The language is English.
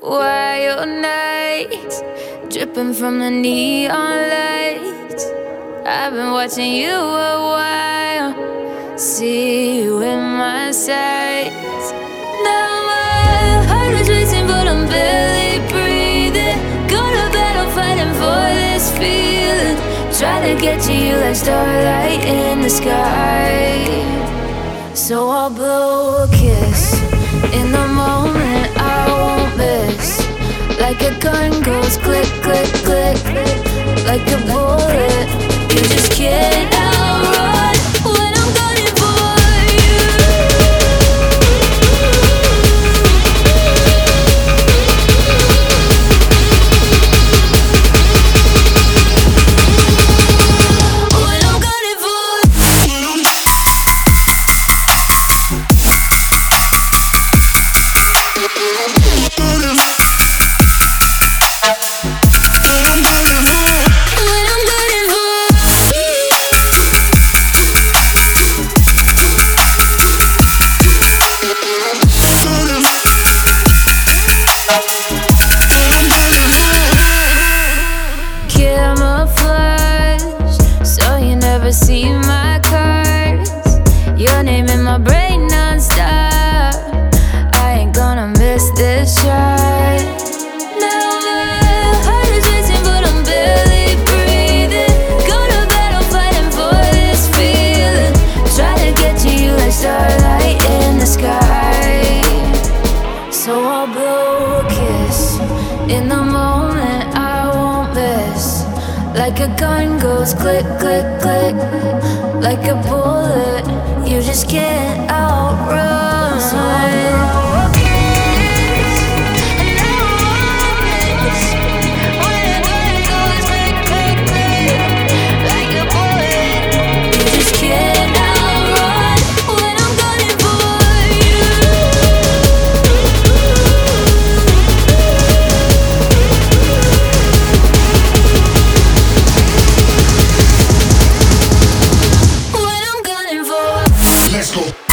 Wild nights, dripping from the neon lights. I've been watching you a while, see you in my sights. Now my heart is racing, but I'm barely breathing. Go to battle, fighting for this feeling. Try to get to you like starlight in the sky. So I'll blow a kiss in the moment I won't miss. Like a gun goes click, click, click. Like a bullet, you just can't outrun. Fresco.